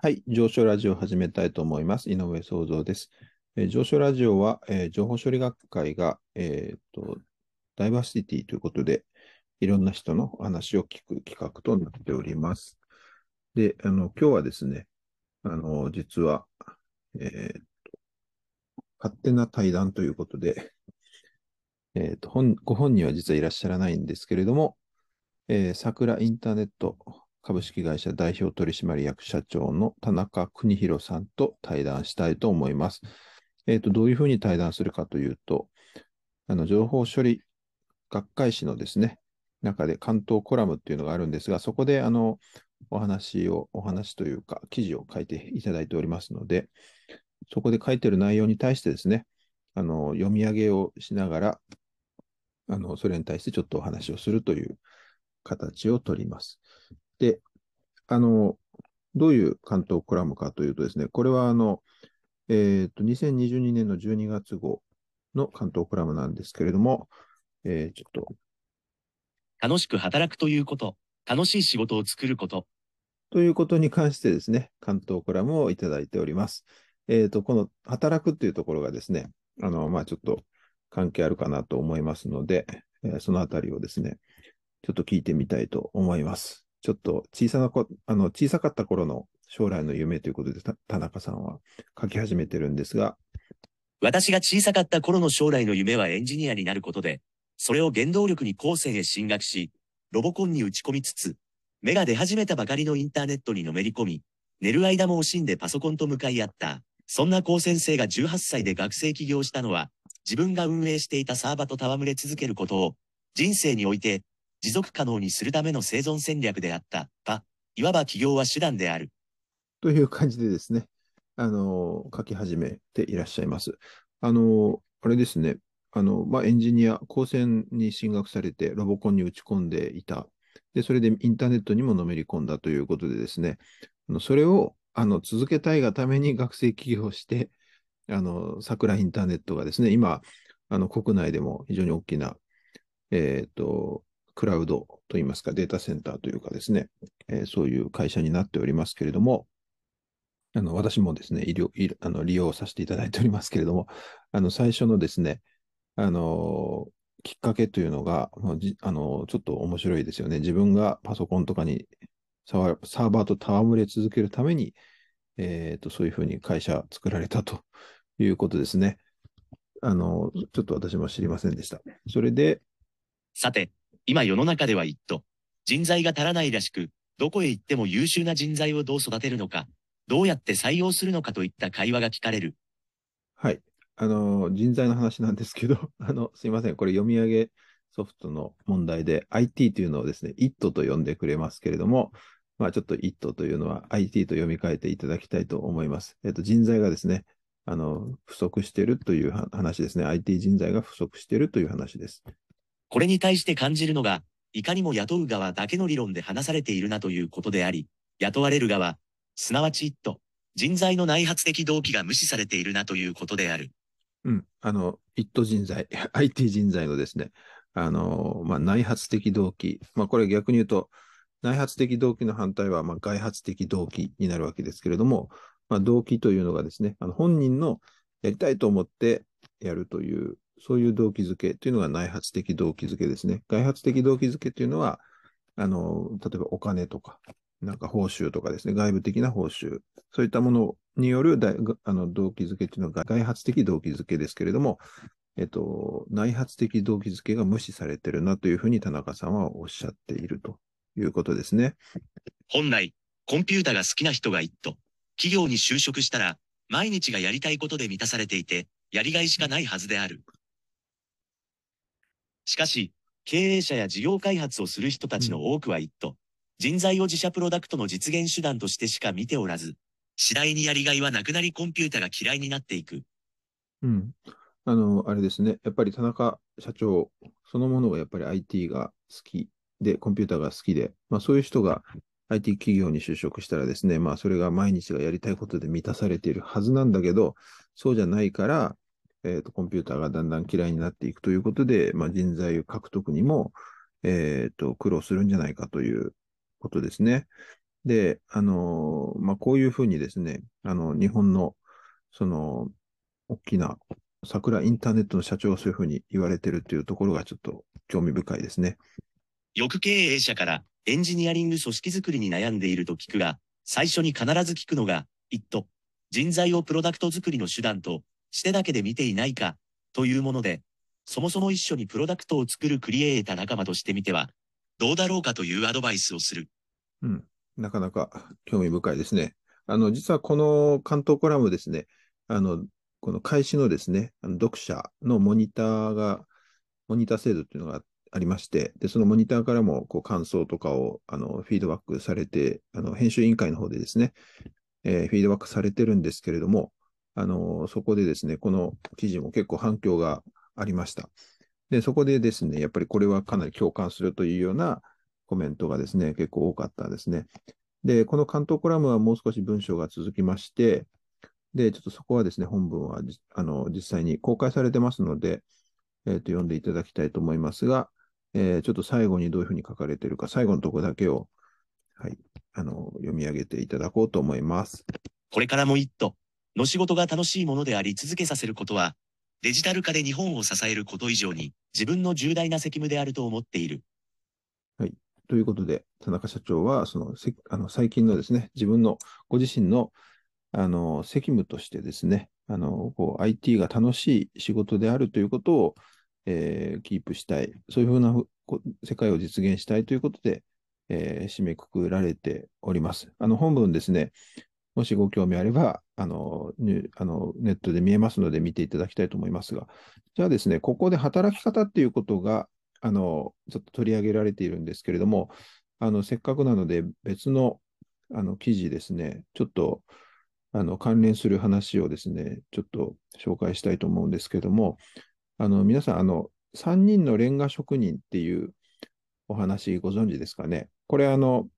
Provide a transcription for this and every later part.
はい、上昇ラジオを始めたいと思います。井上創造です。えー上昇ラジオは、えー情報処理学会が、えーと、ダイバーシティということで、いろんな人の話を聞く企画となっております。で、あの、今日はですね、あの、実は、えーと勝手な対談ということで、えーと、本、ご本人は実はいらっしゃらないんですけれども、えー桜インターネット株式会社代表取締役社長の田中邦弘さんと対談したいと思います。えっ、と、どういうふうに対談するかというと、あの、情報処理学会誌のですね、中で関東コラムっていうのがあるんですが、そこで、あの、お話を、お話というか、記事を書いていただいておりますので、そこで書いてる内容に対してですね、あの、読み上げをしながら、あの、それに対してちょっとお話をするという形をとります。で、あの、どういう関東コラムかというとですね、これはあの、えっと、2022年の12月号の関東コラムなんですけれども、えーちょっと、楽しく働くということ、楽しい仕事を作ること、ということに関してですね、関東コラムをいただいております。えっと、この働くっていうところがですね、あの、まあ、ちょっと関係あるかなと思いますので、えーそのあたりをですね、ちょっと聞いてみたいと思います。ちょっと小さなこ、あの、小さかった頃の将来の夢ということで、田中さんは書き始めてるんですが、私が小さかった頃の将来の夢はエンジニアになることで、それを原動力に高専へ進学し、ロボコンに打ち込みつつ、芽が出始めたばかりのインターネットにのめり込み、寝る間も惜しんでパソコンと向かい合った。そんな高専生が18歳で学生起業したのは、自分が運営していたサーバと戯れ続けることを、人生において持続可能にするための生存戦略であった。いわば起業は手段である。という感じでですね、あの、書き始めていらっしゃいます。あの、あれですね、あの、まあ、エンジニア、高専に進学されて、ロボコンに打ち込んでいた。で、それでインターネットにものめり込んだということでですね、それを、あの、続けたいがために学生起業して、あの、桜インターネットがですね、今、あの、国内でも非常に大きな、えっと、クラウドといいますか、データセンターというかですね、えーそういう会社になっておりますけれども、あの、私もですね、医療、医あの、利用させていただいておりますけれども、あの、最初のですね、あの、きっかけというのが、あの、ちょっと面白いですよね。自分がパソコンとかにサーバーと戯れ続けるために、えっと、そういうふうに会社作られたということですね。あの、ちょっと私も知りませんでした。それで、さて、今世の中では一途、人材が足らないらしく、どこへ行っても優秀な人材をどう育てるのか、どうやって採用するのかといった会話が聞かれる。はい。あの、人材の話なんですけど、あの、すいません。これ読み上げソフトの問題で、IT というのをですね、IT と呼んでくれますけれども、まあちょっと IT というのは IT と読み替えていただきたいと思います。えっと、人材がですね、あの、不足しているという話ですね。IT 人材が不足しているという話です。これに対して感じるのが、いかにも雇う側だけの理論で話されているなということであり、雇われる側、すなわち一途、人材の内発的動機が無視されているなということである。うん。あの、IT 人材、IT 人材のですね、あの、まあ、内発的動機。まあ、これ逆に言うと、内発的動機の反対は、まあ、外発的動機になるわけですけれども、まあ、動機というのがですね、あの本人のやりたいと思ってやるという、そういう動機づけというのが内発的動機づけですね。外発的動機づけというのは、あの、例えばお金とか、なんか報酬とかですね、外部的な報酬、そういったものによるあの動機づけというのが外発的動機づけですけれども、えっと、内発的動機づけが無視されてるなというふうに田中さんはおっしゃっているということですね。本来、コンピュータが好きな人が一途、企業に就職したら、毎日がやりたいことで満たされていて、やりがいしかないはずである。しかし、経営者や事業開発をする人たちの多くは一途、人材を自社プロダクトの実現手段としてしか見ておらず、次第にやりがいはなくなりコンピュータが嫌いになっていく。うん。あの、あれですね。やっぱり田中社長そのものがやっぱり IT が好きで、コンピューターが好きで、まあそういう人が IT 企業に就職したらですね、まあそれが毎日がやりたいことで満たされているはずなんだけど、そうじゃないから、えっ、と、コンピューターがだんだん嫌いになっていくということで、まあ人材獲得にも、えっ、と、苦労するんじゃないかということですね。で、あの、まあ、こういうふうにですね、あの、日本の、その、大きな桜インターネットの社長がそういうふうに言われてるというところがちょっと興味深いですね。欲経営者からエンジニアリング組織づくりに悩んでいると聞くが、最初に必ず聞くのが、一と、人材をプロダクト作りの手段としてだけで見ていないか、というもので、そもそも一緒にプロダクトを作るクリエイター仲間としてみては、どうだろうかというアドバイスをする。うん。なかなか興味深いですね。あの、実はこの関東コラムですね、あの、この開始のですね、あの読者のモニターが、モニター制度っていうのがありまして、で、そのモニターからもこう感想とかをあのフィードバックされて、あの編集委員会の方でですね、えー、フィードバックされてるんですけれども、あのそこでですね、この記事も結構反響がありました。で、そこでですね、やっぱりこれはかなり共感するというようなコメントがですね、結構多かったですね。で、この関東コラムはもう少し文章が続きまして、で、ちょっとそこはですね、本文はあの実際に公開されてますので、えーと、読んでいただきたいと思いますが、えー、ちょっと最後にどういうふうに書かれているか、最後のところだけを、はい、あの読み上げていただこうと思います。これからも一途の仕事が楽しいものであり続けさせることは、デジタル化で日本を支えること以上に自分の重大な責務であると思っている。はい。ということで、田中社長は、その、あの最近のですね、自分の、ご自身の、あの、責務としてですね、あの、こう、IT が楽しい仕事であるということを、えー、キープしたい。そういうふうな世界を実現したいということで、えー、締めくくられております。あの、本文ですね、もしご興味あれば、あの、あのネットで見えますので見ていただきたいと思いますが、じゃあですね、ここで働き方っていうことが、あの、ちょっと取り上げられているんですけれども、あの、せっかくなので別の、あの、記事ですね、ちょっと、あの、関連する話をですね、ちょっと紹介したいと思うんですけれども、あの、皆さん、あの、3人のレンガ職人っていうお話ご存知ですかね。これ、あの、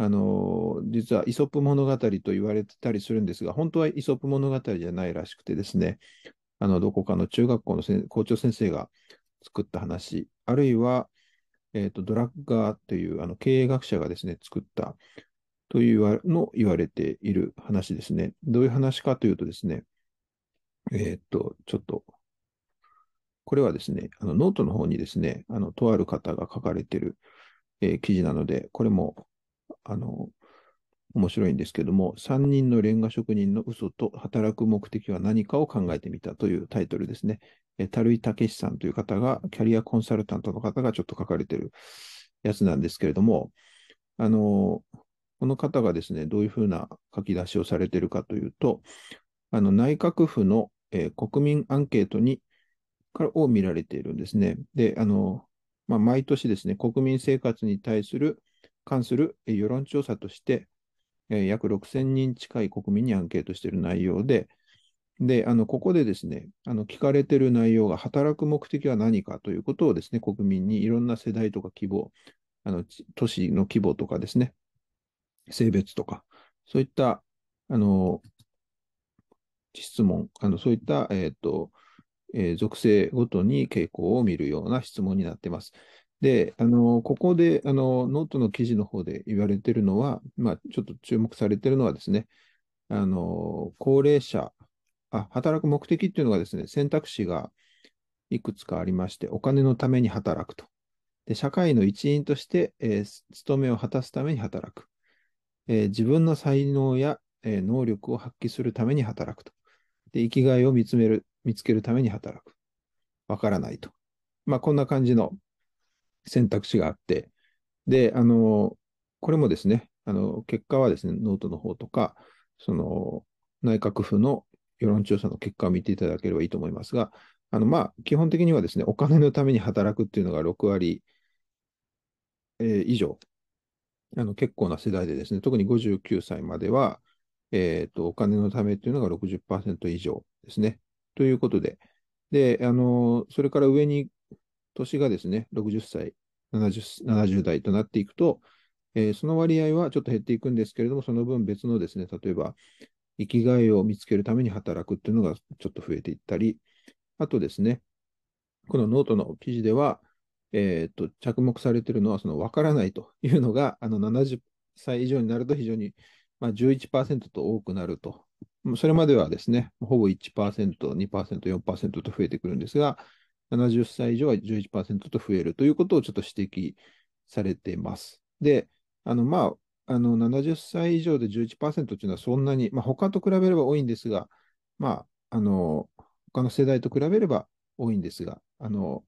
あの、実はイソップ物語と言われてたりするんですが、本当はイソップ物語じゃないらしくてですね、あの、どこかの中学校の校長先生が作った話、あるいは、えっ、ー、と、ドラッガーというあの経営学者がですね、作ったというの言われている話ですね。どういう話かというとですね、えっ、ー、と、ちょっと、これはですね、あのノートの方にですね、あの、とある方が書かれている、えー、記事なので、これもあの、面白いんですけども、3人のレンガ職人の嘘と働く目的は何かを考えてみたというタイトルですね。え樽井武さんという方が、キャリアコンサルタントの方がちょっと書かれてるやつなんですけれども、あの、この方がですね、どういうふうな書き出しをされてるかというと、あの内閣府の、えー、国民アンケートにからを見られているんですね。で、あの、まあ、毎年ですね、国民生活に対する関する世論調査として、約6000人近い国民にアンケートしている内容で、で、あの、ここでですね、あの、聞かれている内容が働く目的は何かということをですね、国民にいろんな世代とか規模、あの、都市の規模とかですね、性別とか、そういった、あの、質問、あの、そういった、えっ、ー、と、えー、属性ごとに傾向を見るような質問になっています。で、あの、ここで、あの、ノートの記事の方で言われているのは、まあ、ちょっと注目されているのはですね、あの、高齢者、あ、働く目的っていうのがですね、選択肢がいくつかありまして、お金のために働くと。で、社会の一員として、えー、務めを果たすために働く。えー、自分の才能や、えー、能力を発揮するために働くと。で、生きがいを見つめる、見つけるために働く。わからないと。まあ、こんな感じの選択肢があって、で、あの、これもですね、あの、結果はですね、ノートの方とか、その、内閣府の世論調査の結果を見ていただければいいと思いますが、あの、まあ、基本的にはですね、お金のために働くっていうのが6割、えー、以上、あの、結構な世代でですね、特に59歳までは、えっ、ー、と、お金のためっていうのが60%以上ですね。ということで、で、あの、それから上に年がですね、60歳、70, 70代となっていくと、えー、その割合はちょっと減っていくんですけれども、その分別のですね、例えば、生きがいを見つけるために働くっていうのがちょっと増えていったり、あとですね、このノートの記事では、えー、と着目されているのは、その分からないというのがあの70歳以上になると非常に、まあ、11%と多くなると。それまではですね、ほぼ1%、2%、4%と増えてくるんですが、70歳以上は11%と増えるということをちょっと指摘されています。で、あの、まあ、あの、70歳以上で11%というのはそんなに、まあ、他と比べれば多いんですが、まあ、あの、他の世代と比べれば多いんですが、あの、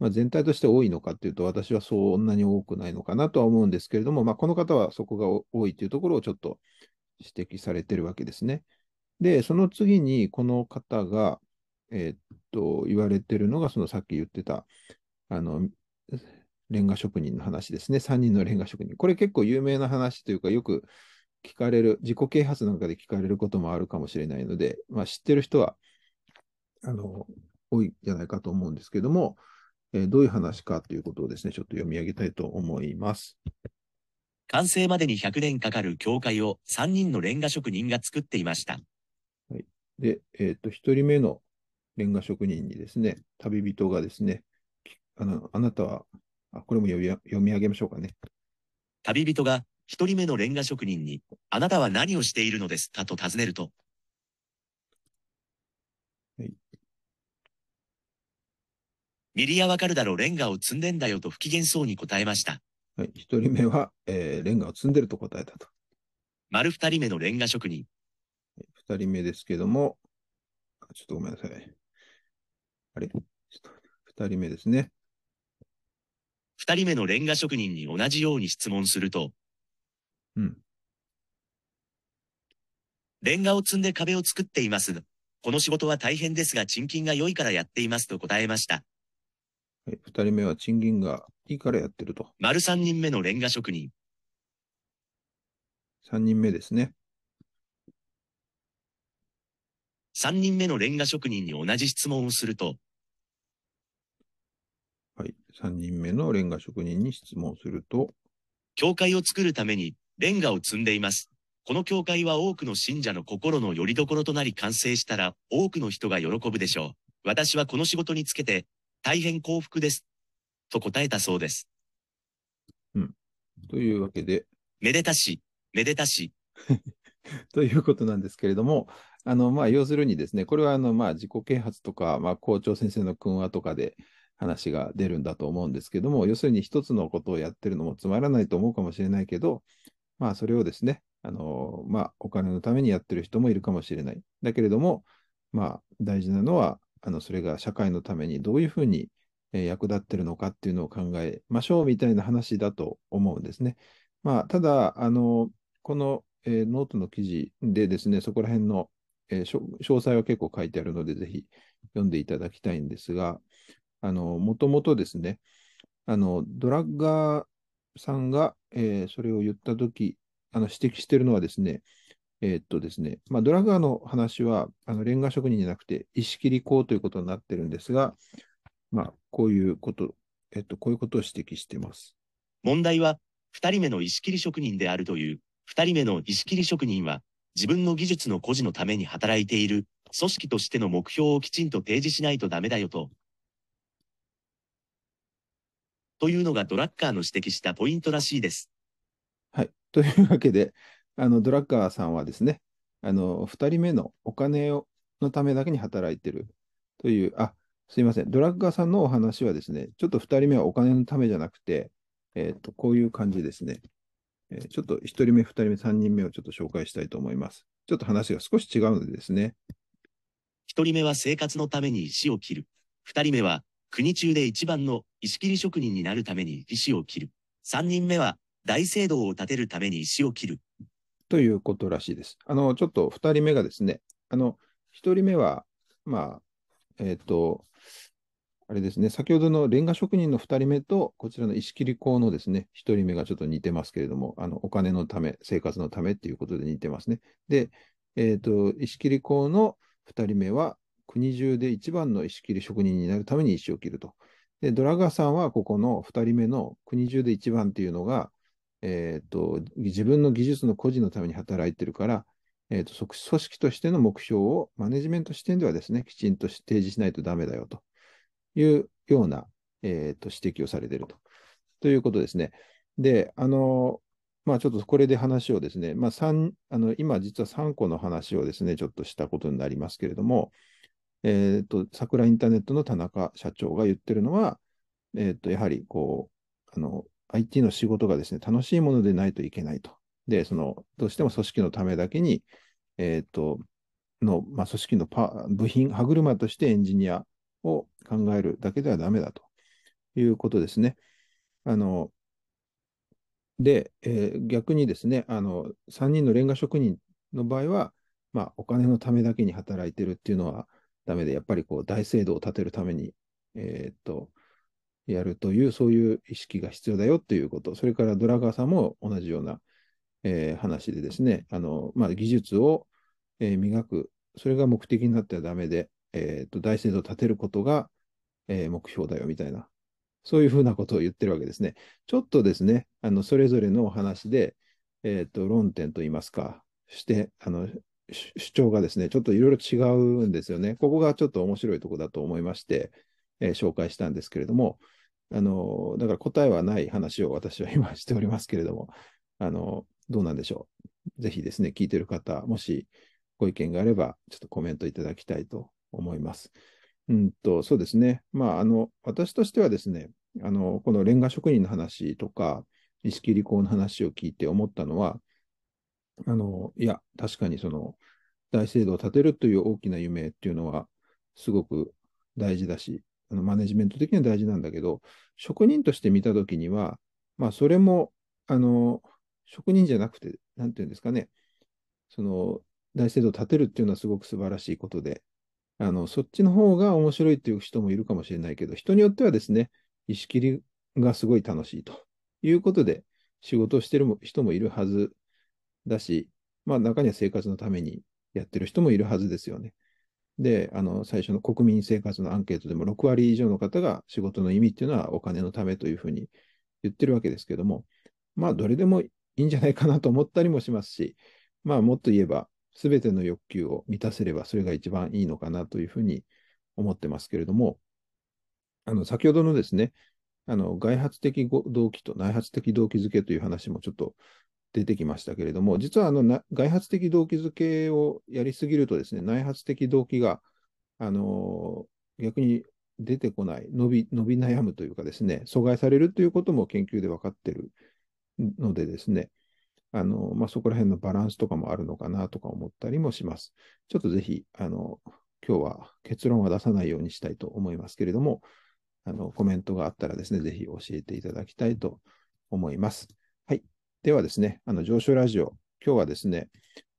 まあ、全体として多いのかというと、私はそんなに多くないのかなとは思うんですけれども、まあ、この方はそこが多いというところをちょっと指摘されているわけですね。で、その次にこの方が、えー、っと、言われているのが、そのさっき言ってた、あの、レンガ職人の話ですね。3人のレンガ職人。これ結構有名な話というか、よく聞かれる、自己啓発なんかで聞かれることもあるかもしれないので、まあ、知ってる人は、あの、多いんじゃないかと思うんですけども、えー、どういう話かということをですね、ちょっと読み上げたいと思います。完成までに100年かかる教会を3人のレンガ職人が作っていました。はい、で、えっ、と、1人目のレンガ職人にですね、旅人がですね、あのあなたは、あこれも読み読み上げましょうかね。旅人が一人目のレンガ職人に、あなたは何をしているのですか？と尋ねると。はい。ミリアわかるだろう、レンガを積んでんだよと不機嫌そうに答えました。はい。一人目は、えー、レンガを積んでると答えたと。丸二人目のレンガ職人。二人目ですけども、ちょっとごめんなさい。あれ？二人目ですね。二人目のレンガ職人に同じように質問すると、うん。レンガを積んで壁を作っています。この仕事は大変ですが賃金が良いからやっていますと答えました。はい、二人目は賃金がいいからやってると。丸三人目のレンガ職人。三人目ですね。3人目のレンガ職人に同じ質問をすると、はい、3人目のレンガ職人に質問すると、教会を作るためにレンガを積んでいます。この教会は多くの信者の心の拠り所となり完成したら多くの人が喜ぶでしょう。私はこの仕事につけて大変幸福です。と答えたそうです。うん。というわけで。めでたし、めでたし。ということなんですけれども、あの、まあ、要するにですね、これは、あの、まあ、自己啓発とか、まあ、校長先生の訓話とかで話が出るんだと思うんですけども、要するに一つのことをやってるのもつまらないと思うかもしれないけど、まあ、それをですね、あの、まあ、お金のためにやってる人もいるかもしれない。だけれども、まあ、大事なのは、あの、それが社会のためにどういうふうに役立ってるのかっていうのを考えましょうみたいな話だと思うんですね。まあ、ただ、あの、この、えー、ノートの記事でですね、そこら辺のえー、詳細は結構書いてあるので、ぜひ読んでいただきたいんですが、もともとですね、あの、ドラッガーさんが、えー、それを言ったとき、指摘しているのはですね、えー、っとですね、まあ、ドラッガーの話は、あの、レンガ職人じゃなくて、石切り工ということになっているんですが、まあ、こういうこと、えっと、こういうことを指摘しています。問題は、二人目の石切り職人であるという、二人目の石切り職人は、自分の技術の孤児のために働いている組織としての目標をきちんと提示しないとダメだよと。というのがドラッカーの指摘したポイントらしいです。はい。というわけで、あのドラッカーさんはですね、あの2人目のお金をのためだけに働いてるという、あすいません、ドラッカーさんのお話はですね、ちょっと2人目はお金のためじゃなくて、えーとこういう感じですね。えちょっと1人目、2人目、3人目をちょっと紹介したいと思います。ちょっと話が少し違うのでですね。1人目は生活のために石を切る。2人目は国中で一番の石切り職人になるために石を切る。3人目は大聖堂を建てるために石を切る。ということらしいです。あの、ちょっと2人目がですね、あの、1人目は、まあ、えっ、ー、と、あれですね、先ほどのレンガ職人の2人目と、こちらの石切工のですね、1人目がちょっと似てますけれども、あのお金のため、生活のためっていうことで似てますね。で、えっ、ー、と、石切工の2人目は、国中で一番の石切職人になるために石を切ると。で、ドラガーさんはここの2人目の国中で一番っていうのが、えっ、ー、と、自分の技術の孤児のために働いてるから、えーと、組織としての目標をマネジメント視点ではですね、きちんと提示しないとダメだよと。いうような、えーと、指摘をされていると。ということですね。で、あの、まあちょっとこれで話をですね、まあ、あの、今実は3個の話をですね、ちょっとしたことになりますけれども、えっ、と、桜インターネットの田中社長が言ってるのは、えっ、と、やはりこう、あの、IT の仕事がですね、楽しいものでないといけないと。で、その、どうしても組織のためだけに、えっ、と、の、まあ、組織のパ部品、歯車としてエンジニアを考えるだけではダメだということですね。あの、で、えー、逆にですね、あの、3人のレンガ職人の場合は、まあ、お金のためだけに働いてるっていうのはダメで、やっぱりこう、大制度を立てるために、えー、っと、やるという、そういう意識が必要だよということ、それからドラガーさんも同じような、えー、話でですね、あの、まあ、技術を、え、磨く、それが目的になってはダメで、えー、と大制度を立てることが、えー、目標だよみたいな、そういうふうなことを言ってるわけですね。ちょっとですね、あのそれぞれのお話で、えー、と論点といいますか、してあの主張がですね、ちょっといろいろ違うんですよね。ここがちょっと面白いとこだと思いまして、えー、紹介したんですけれども、あのだから答えはない話を私は今しておりますけれども、あのどうなんでしょう。ぜひですね、聞いてる方、もしご意見があれば、ちょっとコメントいただきたいと思います。うんと、そうですね。まあ、あの、私としてはですね、あの、このレンガ職人の話とか、意識理工の話を聞いて思ったのは、あの、いや、確かにその、大制度を立てるという大きな夢っていうのは、すごく大事だし、あのマネジメント的には大事なんだけど、職人として見たときには、まあ、それも、あの、職人じゃなくて、なんていうんですかね、その、大制度を立てるっていうのはすごく素晴らしいことで、あの、そっちの方が面白いっていう人もいるかもしれないけど、人によってはですね、意識りがすごい楽しいということで、仕事をしてる人もいるはずだし、まあ中には生活のためにやってる人もいるはずですよね。で、あの、最初の国民生活のアンケートでも6割以上の方が仕事の意味っていうのはお金のためというふうに言ってるわけですけども、まあどれでもいいんじゃないかなと思ったりもしますし、まあもっと言えば、すべての欲求を満たせれば、それが一番いいのかなというふうに思ってますけれども、あの先ほどのですね、あの外発的動機と内発的動機づけという話もちょっと出てきましたけれども、実はあの外発的動機づけをやりすぎるとですね、内発的動機があの逆に出てこない、伸び伸び悩むというかですね、阻害されるということも研究で分かっているのでですね、あの、まあ、そこら辺のバランスとかもあるのかなとか思ったりもします。ちょっとぜひ、あの、今日は結論は出さないようにしたいと思いますけれども、あの、コメントがあったらですね、ぜひ教えていただきたいと思います。はい。ではですね、あの、上昇ラジオ、今日はですね、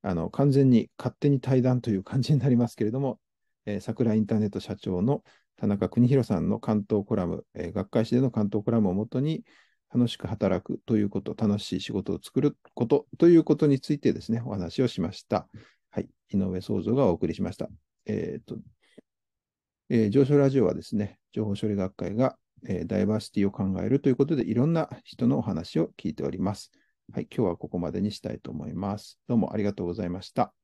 あの、完全に勝手に対談という感じになりますけれども、えー、桜インターネット社長の田中邦弘さんの関東コラム、えー、学会誌での関東コラムをもとに、楽しく働くということ、楽しい仕事を作ることということについてですね、お話をしました。はい。井上創造がお送りしました。えっ、と、えー、上昇ラジオはですね、情報処理学会が、えー、ダイバーシティを考えるということで、いろんな人のお話を聞いております。はい。今日はここまでにしたいと思います。どうもありがとうございました。